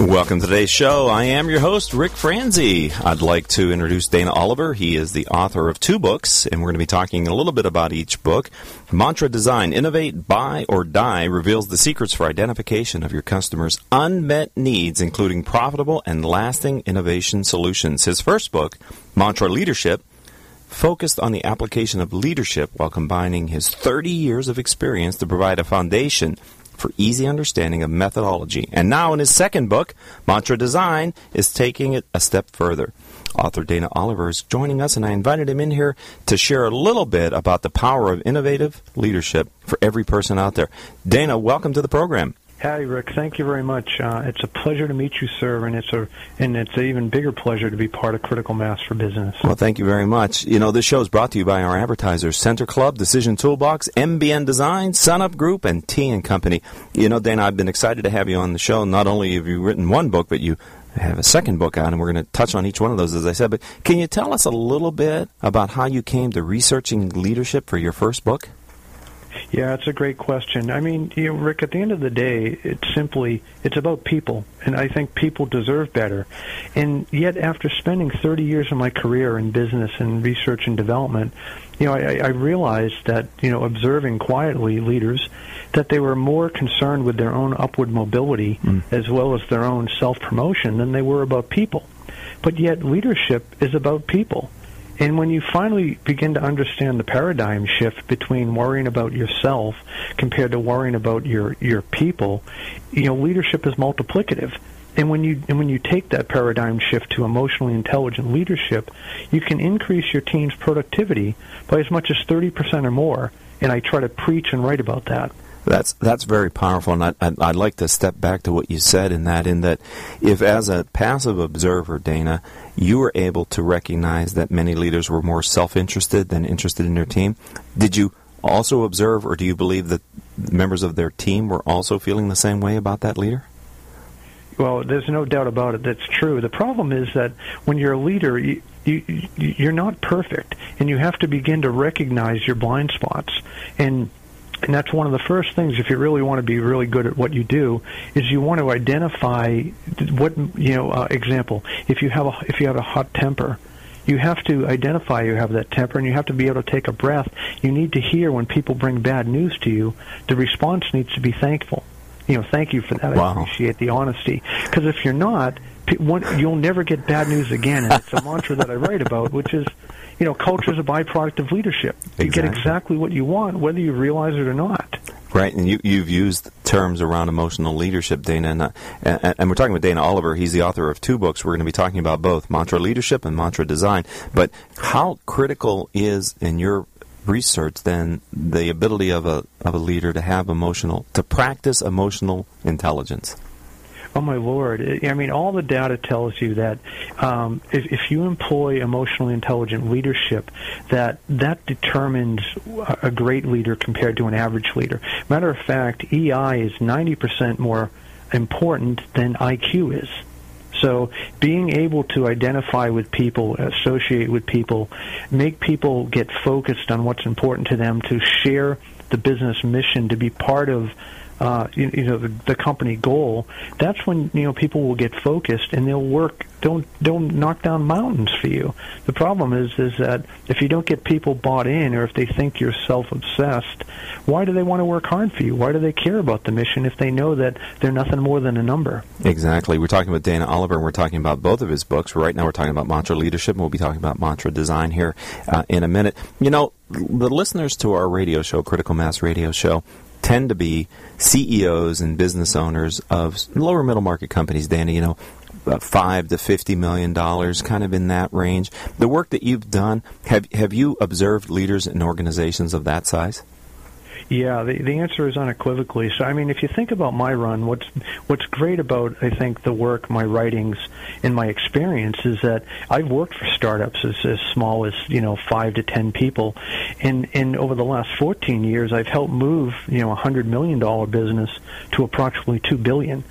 Welcome to today's show. I am your host, Rick Franzi. I'd like to introduce Dana Oliver. He is the author of two books, and we're going to be talking a little bit about each book. Mantra Design Innovate, Buy, or Die reveals the secrets for identification of your customers' unmet needs, including profitable and lasting innovation solutions. His first book, Mantra Leadership, focused on the application of leadership while combining his 30 years of experience to provide a foundation for easy understanding of methodology. And now, in his second book, Mantra Design, is taking it a step further. Author Dana Oliver is joining us, and I invited him in here to share a little bit about the power of innovative leadership for every person out there. Dana, welcome to the program. Howdy, Rick. Thank you very much. Uh, it's a pleasure to meet you, sir, and it's a and it's an even bigger pleasure to be part of Critical Mass for Business. Well, thank you very much. You know, this show is brought to you by our advertisers: Center Club, Decision Toolbox, MBN Design, Sunup Group, and T and Company. You know, Dana, I've been excited to have you on the show. Not only have you written one book, but you have a second book out, and we're going to touch on each one of those, as I said. But can you tell us a little bit about how you came to researching leadership for your first book? Yeah, it's a great question. I mean, you know, Rick, at the end of the day, it's simply it's about people, and I think people deserve better. And yet, after spending 30 years of my career in business and research and development, you know, I, I realized that you know, observing quietly leaders, that they were more concerned with their own upward mobility mm. as well as their own self promotion than they were about people. But yet, leadership is about people. And when you finally begin to understand the paradigm shift between worrying about yourself compared to worrying about your your people, you know, leadership is multiplicative. And when you and when you take that paradigm shift to emotionally intelligent leadership, you can increase your team's productivity by as much as 30% or more. And I try to preach and write about that. That's that's very powerful, and I, I'd, I'd like to step back to what you said in that, in that, if as a passive observer, Dana, you were able to recognize that many leaders were more self-interested than interested in their team. Did you also observe, or do you believe that members of their team were also feeling the same way about that leader? Well, there's no doubt about it. That's true. The problem is that when you're a leader, you, you, you're not perfect, and you have to begin to recognize your blind spots. And and that's one of the first things if you really want to be really good at what you do is you want to identify what you know uh, example. If you have a if you have a hot temper you have to identify you have that temper and you have to be able to take a breath. You need to hear when people bring bad news to you. The response needs to be thankful. You know thank you for that. Wow. i appreciate the honesty. Because if you're not you'll never get bad news again. And it's a mantra that i write about which is you know, culture is a byproduct of leadership. Exactly. You get exactly what you want, whether you realize it or not. Right, and you, you've used terms around emotional leadership, Dana, and, uh, and, and, we're talking with Dana Oliver. He's the author of two books. We're going to be talking about both mantra leadership and mantra design. But how critical is, in your research, then, the ability of a of a leader to have emotional, to practice emotional intelligence? Oh my lord! I mean, all the data tells you that um, if, if you employ emotionally intelligent leadership, that that determines a great leader compared to an average leader. Matter of fact, EI is ninety percent more important than IQ is. So being able to identify with people, associate with people, make people get focused on what's important to them, to share the business mission, to be part of uh, you, you know the, the company goal, that's when you know people will get focused and they'll work. Don't don't knock down mountains for you. The problem is is that if you don't get people bought in, or if they think you're self-obsessed, why do they want to work hard for you? Why do they care about the mission if they know that they're nothing more than a number? Exactly. We're talking with Dana Oliver, and we're talking about both of his books. Right now, we're talking about mantra leadership, and we'll be talking about mantra design here uh, in a minute. You know, the listeners to our radio show, Critical Mass Radio Show, tend to be CEOs and business owners of lower middle market companies, Danny, you know, five to fifty million dollars, kind of in that range. The work that you've done, have have you observed leaders in organizations of that size? Yeah, the the answer is unequivocally. So I mean, if you think about my run, what's what's great about I think the work, my writings, and my experience is that I've worked for startups as, as small as you know five to ten people, and and over the last 14 years, I've helped move you know a hundred million dollar business to approximately two billion.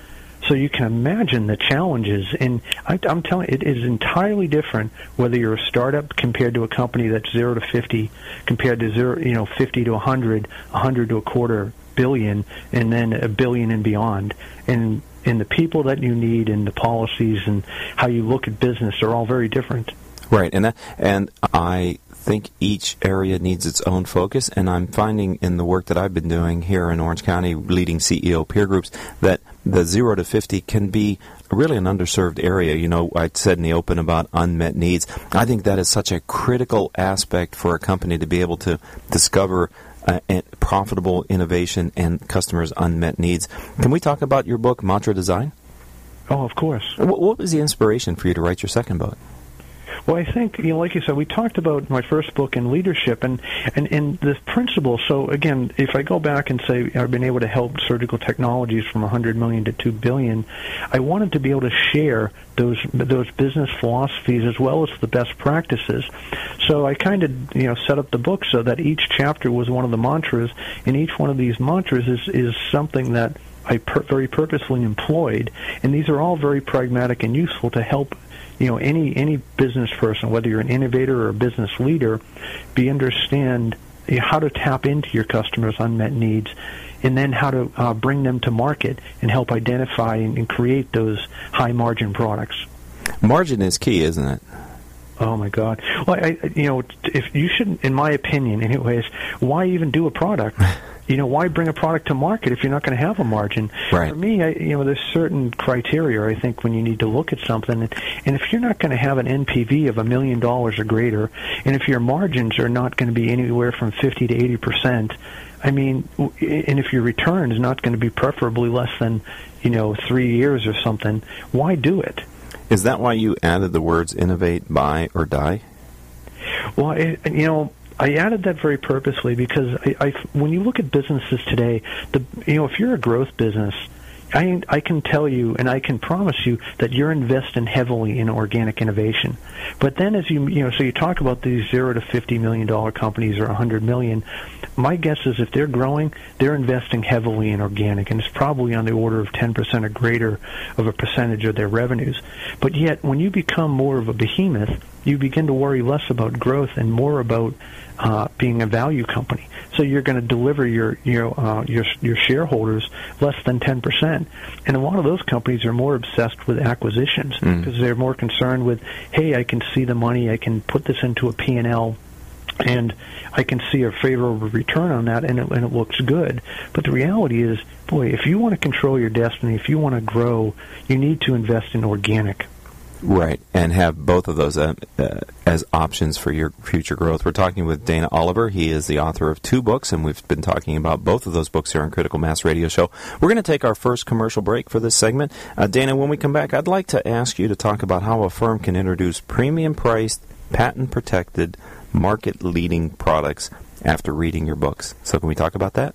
So you can imagine the challenges. And I, I'm telling you, it is entirely different whether you're a startup compared to a company that's zero to fifty, compared to zero, you know, fifty to a hundred, a hundred to a quarter billion, and then a billion and beyond. And and the people that you need and the policies and how you look at business are all very different. Right, and that, and I think each area needs its own focus, and I'm finding in the work that I've been doing here in Orange County, leading CEO peer groups, that the zero to fifty can be really an underserved area. You know, I said in the open about unmet needs. I think that is such a critical aspect for a company to be able to discover uh, profitable innovation and customers' unmet needs. Can we talk about your book, Mantra Design? Oh, of course. What, what was the inspiration for you to write your second book? Well, I think, you know, like you said, we talked about my first book in leadership and, and, and the principle. So, again, if I go back and say I've been able to help surgical technologies from 100 million to 2 billion, I wanted to be able to share those those business philosophies as well as the best practices. So I kind of, you know, set up the book so that each chapter was one of the mantras, and each one of these mantras is, is something that I per- very purposefully employed, and these are all very pragmatic and useful to help you know any any business person, whether you're an innovator or a business leader, be understand how to tap into your customers' unmet needs, and then how to uh, bring them to market and help identify and, and create those high margin products. Margin is key, isn't it? Oh my God! Well, I, you know, if you shouldn't, in my opinion, anyways, why even do a product? you know, why bring a product to market if you're not going to have a margin? Right. For me, I, you know, there's certain criteria I think when you need to look at something, and, and if you're not going to have an NPV of a million dollars or greater, and if your margins are not going to be anywhere from 50 to 80 percent, I mean, and if your return is not going to be preferably less than, you know, three years or something, why do it? Is that why you added the words innovate, buy, or die? Well, it, you know, I added that very purposely because I, I, when you look at businesses today, the you know if you're a growth business, I I can tell you and I can promise you that you're investing heavily in organic innovation. But then as you you know so you talk about these zero to fifty million dollar companies or a hundred million, my guess is if they're growing, they're investing heavily in organic, and it's probably on the order of ten percent or greater of a percentage of their revenues. But yet when you become more of a behemoth, you begin to worry less about growth and more about uh, being a value company. So you're going to deliver your your uh, your your shareholders less than 10%. And a lot of those companies are more obsessed with acquisitions mm. because they're more concerned with, hey, I can see the money, I can put this into a P&L and I can see a favorable return on that, and it, and it looks good. But the reality is, boy, if you want to control your destiny, if you want to grow, you need to invest in organic. Right, and have both of those uh, uh, as options for your future growth. We're talking with Dana Oliver. He is the author of two books, and we've been talking about both of those books here on Critical Mass Radio Show. We're going to take our first commercial break for this segment. Uh, Dana, when we come back, I'd like to ask you to talk about how a firm can introduce premium priced, patent protected, market leading products after reading your books. So, can we talk about that?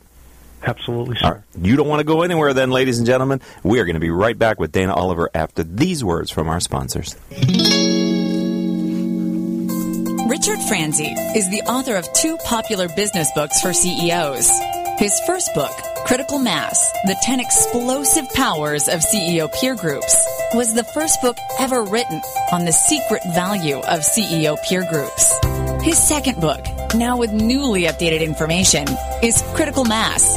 Absolutely, sir. You don't want to go anywhere then, ladies and gentlemen. We are going to be right back with Dana Oliver after these words from our sponsors. Richard Franzi is the author of two popular business books for CEOs. His first book, Critical Mass The 10 Explosive Powers of CEO Peer Groups, was the first book ever written on the secret value of CEO peer groups. His second book, now with newly updated information, is Critical Mass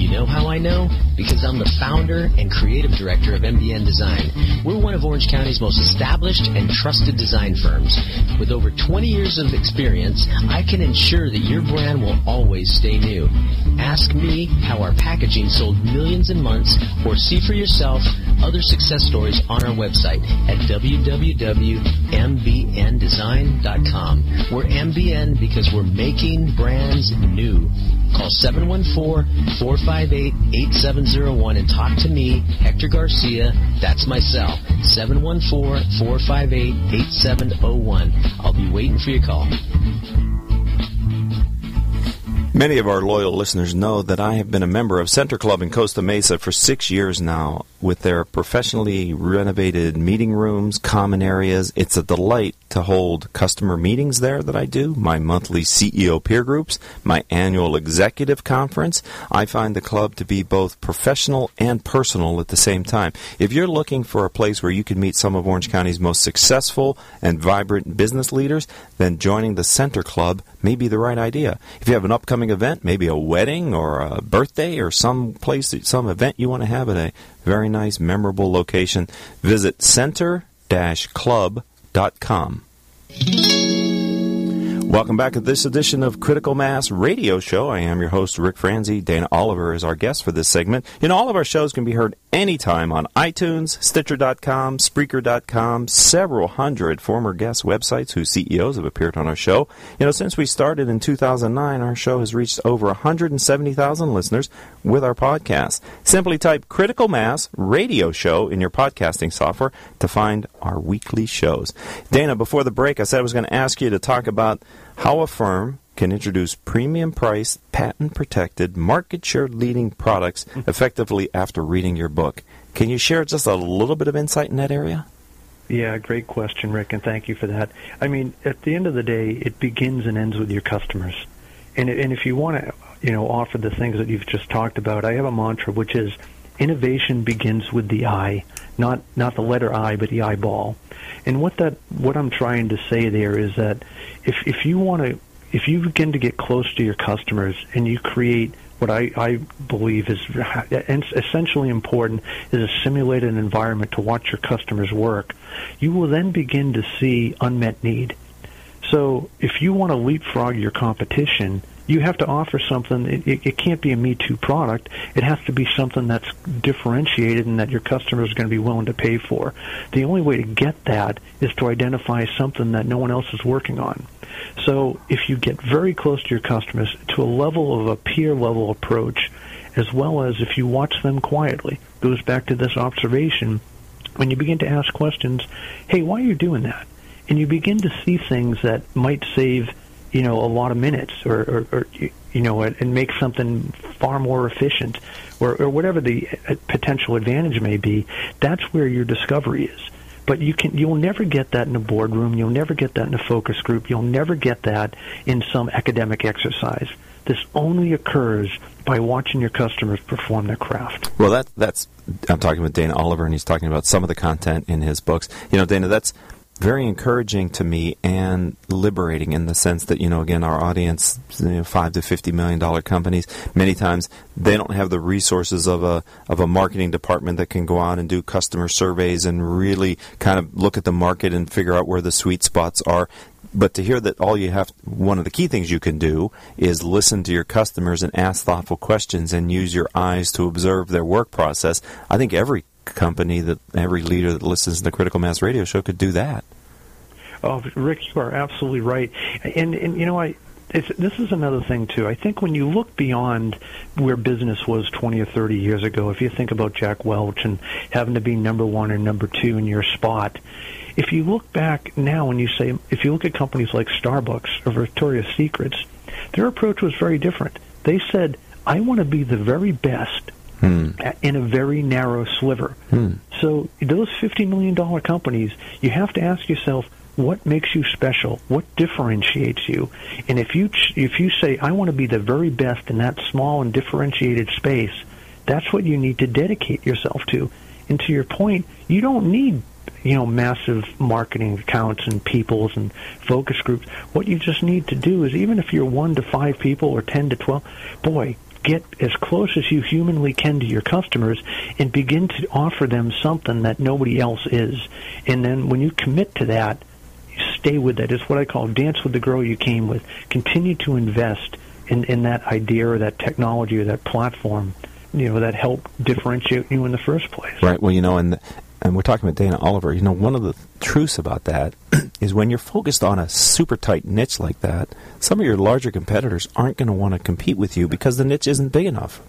You know how I know? Because I'm the founder and creative director of MBN Design. We're one of Orange County's most established and trusted design firms. With over 20 years of experience, I can ensure that your brand will always stay new. Ask me how our packaging sold millions in months or see for yourself other success stories on our website at www.mbndesign.com. We're MBN because we're making brands new. Call 714-458-8701 and talk to me, Hector Garcia. That's my cell, 714-458-8701. I'll be waiting for your call. Many of our loyal listeners know that I have been a member of Center Club in Costa Mesa for six years now. With their professionally renovated meeting rooms, common areas, it's a delight to hold customer meetings there that I do, my monthly CEO peer groups, my annual executive conference. I find the club to be both professional and personal at the same time. If you're looking for a place where you can meet some of Orange County's most successful and vibrant business leaders, then joining the Center Club may be the right idea. If you have an upcoming event, maybe a wedding or a birthday or some place, some event you want to have at a very nice, memorable location, visit center-club.com. Welcome back to this edition of Critical Mass Radio Show. I am your host, Rick Franzi. Dana Oliver is our guest for this segment. And all of our shows can be heard anytime on iTunes, Stitcher.com, Spreaker.com, several hundred former guest websites whose CEOs have appeared on our show. You know, since we started in 2009, our show has reached over 170,000 listeners with our podcast. Simply type Critical Mass Radio Show in your podcasting software to find our weekly shows. Dana, before the break, I said I was going to ask you to talk about how a firm can introduce premium priced, patent protected, market share leading products effectively after reading your book. Can you share just a little bit of insight in that area? Yeah, great question, Rick, and thank you for that. I mean, at the end of the day, it begins and ends with your customers. And, and if you want to, you know, offer the things that you've just talked about, I have a mantra which is innovation begins with the eye, not not the letter I, but the eyeball. And what that what I'm trying to say there is that if if you want to if you begin to get close to your customers and you create what I, I believe is essentially important is a simulated environment to watch your customers work, you will then begin to see unmet need. So if you want to leapfrog your competition, you have to offer something. It, it, it, can't be a Me Too product. It has to be something that's differentiated and that your customer is going to be willing to pay for. The only way to get that is to identify something that no one else is working on. So if you get very close to your customers to a level of a peer level approach, as well as if you watch them quietly, goes back to this observation. When you begin to ask questions, hey, why are you doing that? And you begin to see things that might save you know a lot of minutes or, or, or you know and make something far more efficient or, or whatever the uh, potential advantage may be that's where your discovery is but you can you'll never get that in a boardroom you'll never get that in a focus group you'll never get that in some academic exercise this only occurs by watching your customers perform their craft. Well, that that's I'm talking with Dana Oliver, and he's talking about some of the content in his books. You know, Dana, that's very encouraging to me and liberating in the sense that you know again our audience you know, five to fifty million dollar companies many times they don't have the resources of a of a marketing department that can go out and do customer surveys and really kind of look at the market and figure out where the sweet spots are. But to hear that all you have one of the key things you can do is listen to your customers and ask thoughtful questions and use your eyes to observe their work process. I think every company that every leader that listens to the Critical Mass Radio Show could do that. Oh, Rick, you are absolutely right. And and you know, I this is another thing too. I think when you look beyond where business was 20 or 30 years ago, if you think about Jack Welch and having to be number one or number two in your spot, if you look back now and you say, if you look at companies like Starbucks or Victoria's Secrets, their approach was very different. They said, I want to be the very best hmm. in a very narrow sliver. Hmm. So those $50 million companies, you have to ask yourself, what makes you special? What differentiates you? And if you if you say I want to be the very best in that small and differentiated space, that's what you need to dedicate yourself to. And to your point, you don't need you know massive marketing accounts and peoples and focus groups. What you just need to do is even if you're one to five people or ten to twelve, boy, get as close as you humanly can to your customers and begin to offer them something that nobody else is. And then when you commit to that, stay with that. It's what I call dance with the girl you came with. Continue to invest in, in that idea or that technology or that platform, you know, that helped differentiate you in the first place. Right. Well, you know, and and we're talking about Dana Oliver. You know, one of the truths about that is when you're focused on a super tight niche like that, some of your larger competitors aren't going to want to compete with you because the niche isn't big enough.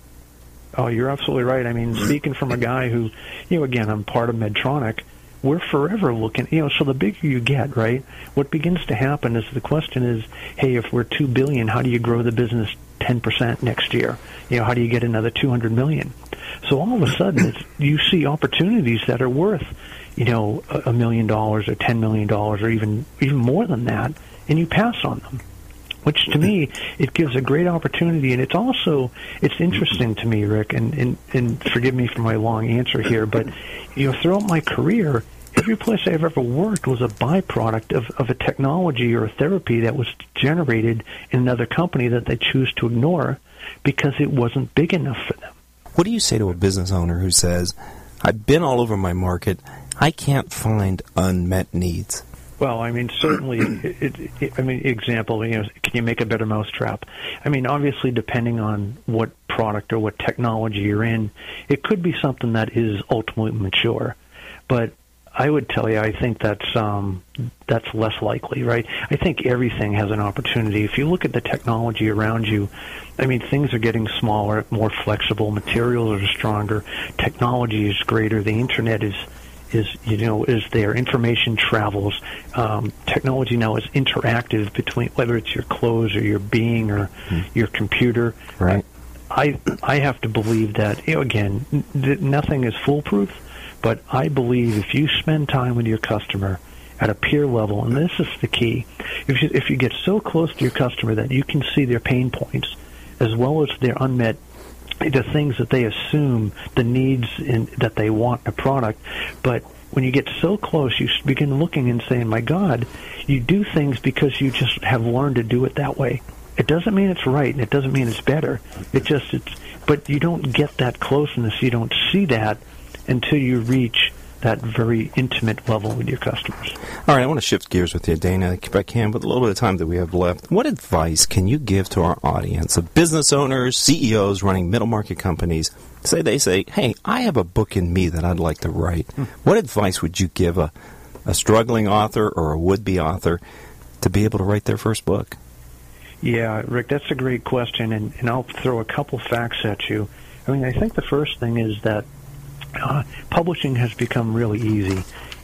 Oh, you're absolutely right. I mean, speaking from a guy who, you know, again, I'm part of Medtronic. We're forever looking, you know. So the bigger you get, right? What begins to happen is the question is, hey, if we're two billion, how do you grow the business 10% next year? You know, how do you get another 200 million? So all of a sudden, you see opportunities that are worth, you know, a million dollars or 10 million dollars or even even more than that, and you pass on them. Which to me, it gives a great opportunity, and it's also it's interesting to me, Rick, and and, and forgive me for my long answer here, but you know, throughout my career, every place I've ever worked was a byproduct of, of a technology or a therapy that was generated in another company that they choose to ignore because it wasn't big enough for them. What do you say to a business owner who says, I've been all over my market, I can't find unmet needs? Well, I mean, certainly. It, it, I mean, example. You know, can you make a better mousetrap? I mean, obviously, depending on what product or what technology you're in, it could be something that is ultimately mature. But I would tell you, I think that's um, that's less likely, right? I think everything has an opportunity. If you look at the technology around you, I mean, things are getting smaller, more flexible. Materials are stronger. Technology is greater. The internet is is you know is there. Information travels. Um, technology now is interactive between whether it's your clothes or your being or mm. your computer. Right. I I have to believe that you know, again, n- nothing is foolproof but I believe if you spend time with your customer at a peer level, and this is the key, if you, if you get so close to your customer that you can see their pain points as well as their unmet the things that they assume the needs in, that they want in a product, but when you get so close, you begin looking and saying, "My God, you do things because you just have learned to do it that way." It doesn't mean it's right, and it doesn't mean it's better. It just it's, but you don't get that closeness. You don't see that until you reach that very intimate level with your customers. All right, I want to shift gears with you, Dana, if I can, with a little bit of time that we have left. What advice can you give to our audience of business owners, CEOs running middle market companies? Say they say, hey, I have a book in me that I'd like to write. Hmm. What advice would you give a, a struggling author or a would be author to be able to write their first book? Yeah, Rick, that's a great question, and, and I'll throw a couple facts at you. I mean, I think the first thing is that uh, publishing has become really easy.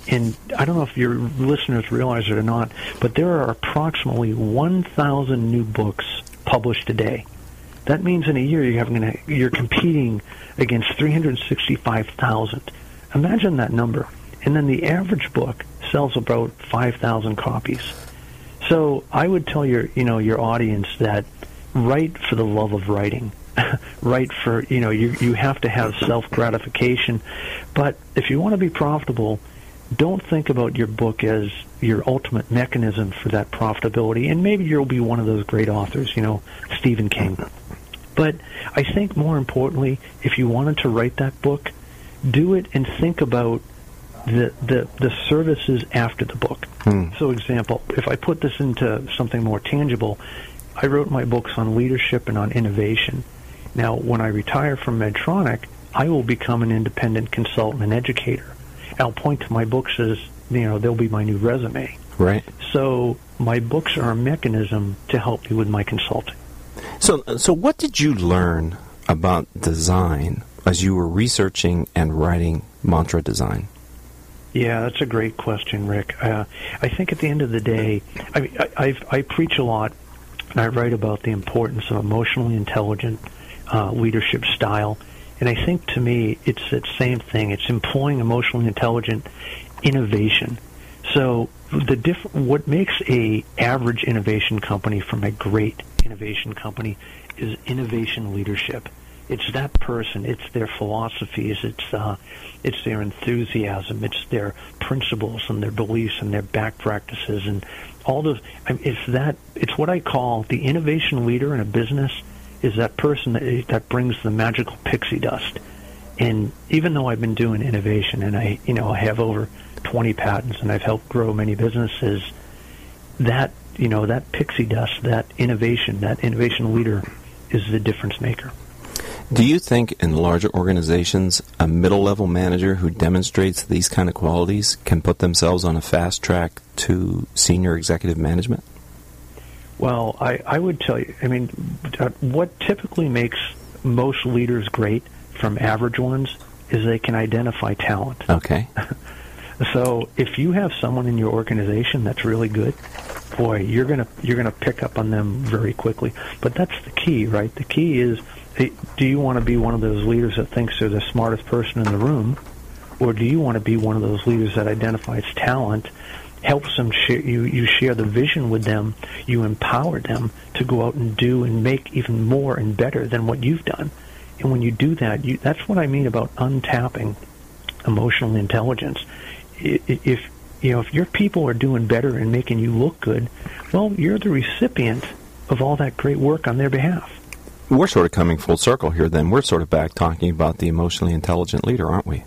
And I don't know if your listeners realize it or not, but there are approximately 1,000 new books published a day. That means in a year you're having you're competing against 365,000. Imagine that number. And then the average book sells about 5,000 copies. So I would tell your you know your audience that write for the love of writing. right for you know you you have to have self gratification but if you want to be profitable don't think about your book as your ultimate mechanism for that profitability. And maybe you'll be one of those great authors you know Stephen King. But I think more importantly if you wanted to write that book do it and think about the the, the services after the book. Hmm. so example if I put this into something more tangible I wrote my books on leadership and on innovation now, when I retire from Medtronic, I will become an independent consultant and educator. I'll point to my books as, you know, they'll be my new resume. Right. So my books are a mechanism to help me with my consulting. So, so what did you learn about design as you were researching and writing mantra design? Yeah, that's a great question, Rick. Uh, I think at the end of the day, I, mean, I, I've, I preach a lot, and I write about the importance of emotionally intelligent uh, leadership style. And I think to me, it's that same thing. It's employing emotionally intelligent innovation. So the diff- what makes a average innovation company from a great innovation company is innovation leadership. It's that person. It's their philosophies. It's uh, it's their enthusiasm. It's their principles and their beliefs and their back practices and all those. I mean, it's that. It's what I call the innovation leader in a business is that person that, brings the magical pixie dust. And even though I've been doing innovation and I, you know, I have over 20 patents and I've helped grow many businesses, that, you know, that pixie dust, that innovation, that innovation leader is the difference maker. Do you think in larger organizations, a middle level manager who demonstrates these kind of qualities can put themselves on a fast track to senior executive management? Well, I, I would tell you, I mean, uh, what typically makes most leaders great from average ones is they can identify talent. Okay. so if you have someone in your organization that's really good, boy, you're gonna you're gonna pick up on them very quickly. But that's the key, right? The key is do you want to be one of those leaders that thinks they're the smartest person in the room, or do you want to be one of those leaders that identifies talent, helps them share you you share the vision with them, you empower them to go out and do and make even more and better than what you've done. And when you do that, you, that's what I mean about untapping emotional intelligence. If you know if your people are doing better and making you look good, well, you're the recipient of all that great work on their behalf we're sort of coming full circle here then. We're sort of back talking about the emotionally intelligent leader, aren't we?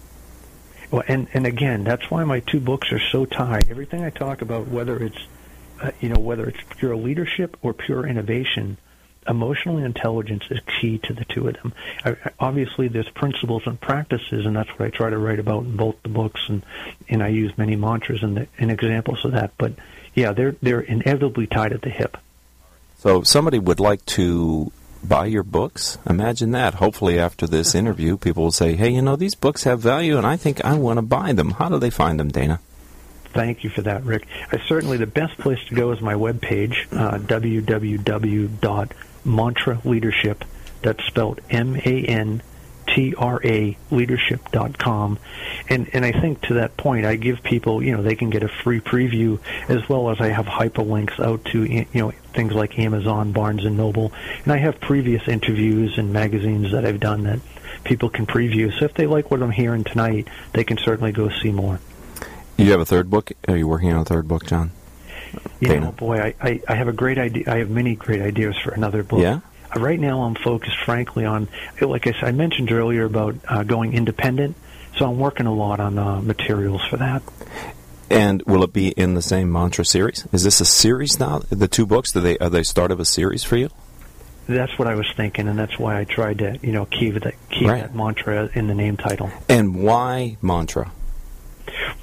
Well, and, and again, that's why my two books are so tied. Everything I talk about, whether it's, uh, you know, whether it's pure leadership or pure innovation, emotional intelligence is key to the two of them. I, obviously, there's principles and practices, and that's what I try to write about in both the books, and, and I use many mantras and, and examples of that. But yeah, they're they're inevitably tied at the hip. So, somebody would like to buy your books. Imagine that. Hopefully, after this interview, people will say, hey, you know, these books have value and I think I want to buy them. How do they find them, Dana? Thank you for that, Rick. Uh, certainly, the best place to go is my webpage, uh, www.mantraleadership. That's spelled M A N T-R-A leadership.com. And, and I think to that point, I give people, you know, they can get a free preview as well as I have hyperlinks out to, you know, things like Amazon, Barnes and Noble. And I have previous interviews and magazines that I've done that people can preview. So if they like what I'm hearing tonight, they can certainly go see more. You have a third book? Are you working on a third book, John? You Dana. know, boy, I, I, I have a great idea. I have many great ideas for another book. Yeah? Right now I'm focused, frankly, on like I said, I mentioned earlier about uh, going independent. So I'm working a lot on uh, materials for that. And will it be in the same mantra series? Is this a series now? The two books, do they are they start of a series for you? That's what I was thinking, and that's why I tried to, you know, keep that keep right. that mantra in the name title. And why mantra?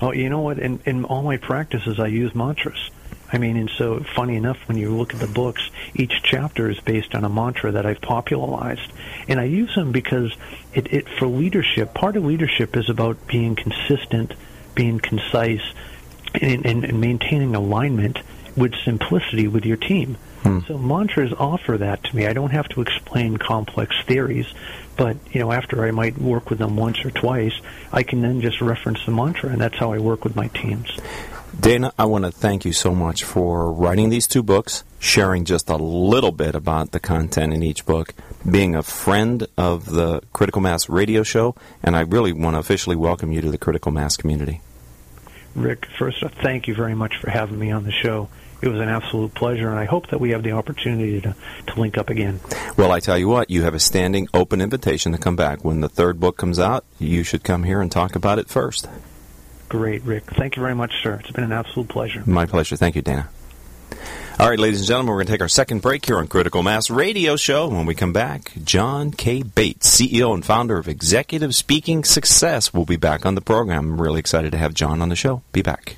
Well, you know what? In in all my practices, I use mantras. I mean, and so funny enough, when you look at the books, each chapter is based on a mantra that I've popularized, and I use them because it, it for leadership. Part of leadership is about being consistent, being concise, and, and, and maintaining alignment with simplicity with your team. Hmm. So mantras offer that to me. I don't have to explain complex theories, but you know, after I might work with them once or twice, I can then just reference the mantra, and that's how I work with my teams. Dana, I want to thank you so much for writing these two books, sharing just a little bit about the content in each book, being a friend of the Critical Mass radio show, and I really want to officially welcome you to the Critical Mass community. Rick, first, uh, thank you very much for having me on the show. It was an absolute pleasure, and I hope that we have the opportunity to, to link up again. Well, I tell you what, you have a standing open invitation to come back. When the third book comes out, you should come here and talk about it first. Great, Rick. Thank you very much, sir. It's been an absolute pleasure. My pleasure. Thank you, Dana. All right, ladies and gentlemen, we're going to take our second break here on Critical Mass Radio Show. When we come back, John K. Bates, CEO and founder of Executive Speaking Success, will be back on the program. I'm really excited to have John on the show. Be back.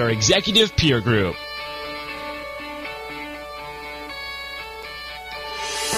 our executive peer group.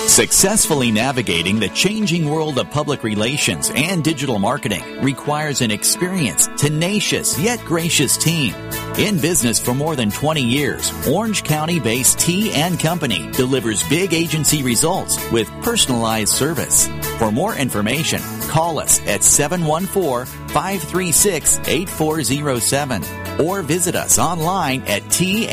Successfully navigating the changing world of public relations and digital marketing requires an experienced, tenacious, yet gracious team. In business for more than 20 years, Orange County-based T and Company delivers big agency results with personalized service. For more information, call us at 714-536-8407 or visit us online at tandco.me.